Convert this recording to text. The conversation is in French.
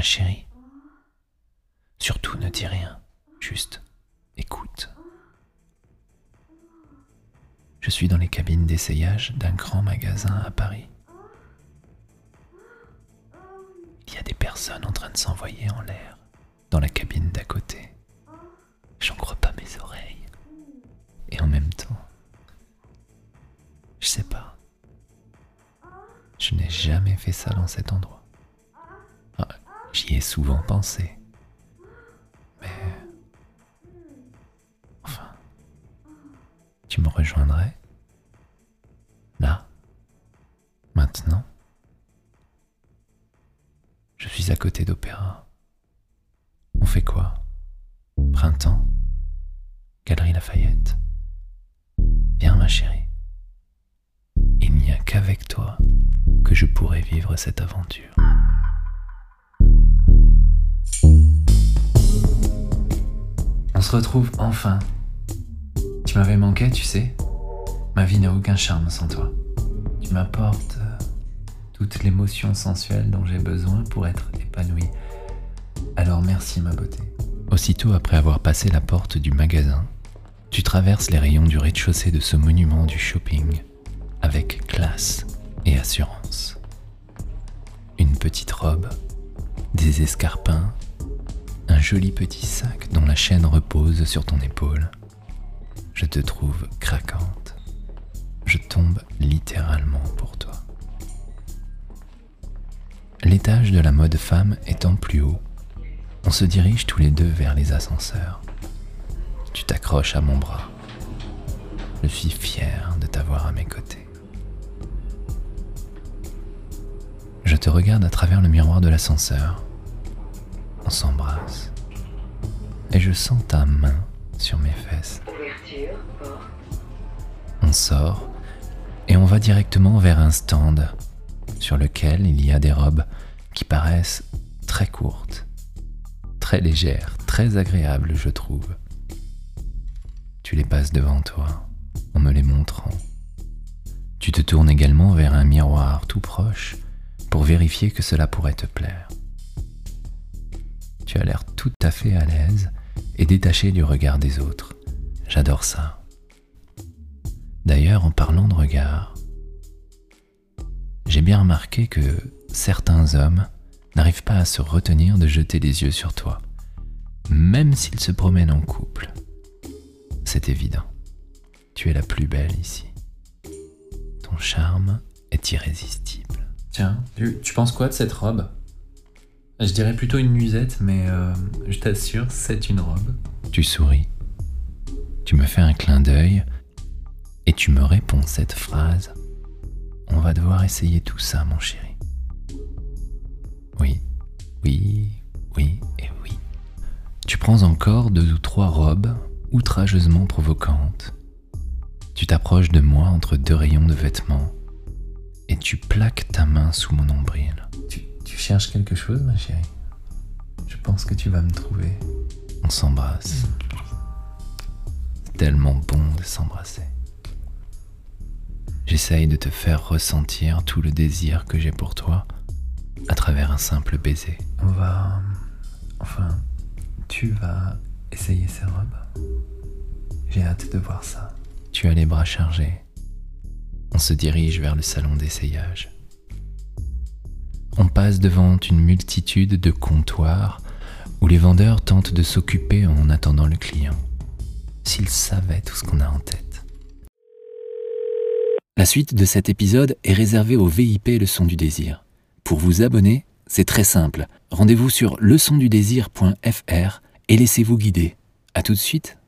Chérie, surtout ne dis rien, juste écoute. Je suis dans les cabines d'essayage d'un grand magasin à Paris. Il y a des personnes en train de s'envoyer en l'air dans la cabine d'à côté. J'en crois pas mes oreilles. Et en même temps, je sais pas. Je n'ai jamais fait ça dans cet endroit. J'y souvent pensé. Mais... Enfin... Tu me rejoindrais Là Maintenant Je suis à côté d'Opéra. On fait quoi? Printemps Galerie Lafayette Viens ma chérie. Il n'y a qu'avec toi que je pourrai vivre cette aventure. Se retrouve enfin. Tu m'avais manqué, tu sais. Ma vie n'a aucun charme sans toi. Tu m'apportes euh, toute l'émotion sensuelle dont j'ai besoin pour être épanoui. Alors merci ma beauté. Aussitôt après avoir passé la porte du magasin, tu traverses les rayons du rez-de-chaussée de ce monument du shopping avec classe et assurance. Une petite robe, des escarpins, un joli petit sac dont la chaîne repose sur ton épaule. Je te trouve craquante. Je tombe littéralement pour toi. L'étage de la mode femme étant plus haut, on se dirige tous les deux vers les ascenseurs. Tu t'accroches à mon bras. Je suis fier de t'avoir à mes côtés. Je te regarde à travers le miroir de l'ascenseur. On s'embrasse. Et je sens ta main sur mes fesses. Ouverture, porte. On sort et on va directement vers un stand sur lequel il y a des robes qui paraissent très courtes, très légères, très agréables, je trouve. Tu les passes devant toi en me les montrant. Tu te tournes également vers un miroir tout proche pour vérifier que cela pourrait te plaire. Tu as l'air tout à fait à l'aise et détaché du regard des autres. J'adore ça. D'ailleurs, en parlant de regard, j'ai bien remarqué que certains hommes n'arrivent pas à se retenir de jeter les yeux sur toi, même s'ils se promènent en couple. C'est évident. Tu es la plus belle ici. Ton charme est irrésistible. Tiens, tu, tu penses quoi de cette robe? Je dirais plutôt une nuisette, mais euh, je t'assure, c'est une robe. Tu souris. Tu me fais un clin d'œil et tu me réponds cette phrase. On va devoir essayer tout ça, mon chéri. Oui, oui, oui et oui. Tu prends encore deux ou trois robes outrageusement provocantes. Tu t'approches de moi entre deux rayons de vêtements et tu plaques ta main sous mon nombril. Tu, tu cherches quelque chose, ma chérie? Je pense que tu vas me trouver. On s'embrasse. C'est tellement bon de s'embrasser. J'essaye de te faire ressentir tout le désir que j'ai pour toi à travers un simple baiser. On va... Enfin, tu vas essayer ces robes. J'ai hâte de voir ça. Tu as les bras chargés. On se dirige vers le salon d'essayage. On passe devant une multitude de comptoirs où les vendeurs tentent de s'occuper en attendant le client. S'ils savaient tout ce qu'on a en tête. La suite de cet épisode est réservée au VIP Leçon du désir. Pour vous abonner, c'est très simple. Rendez-vous sur leçondudésir.fr et laissez-vous guider. À tout de suite.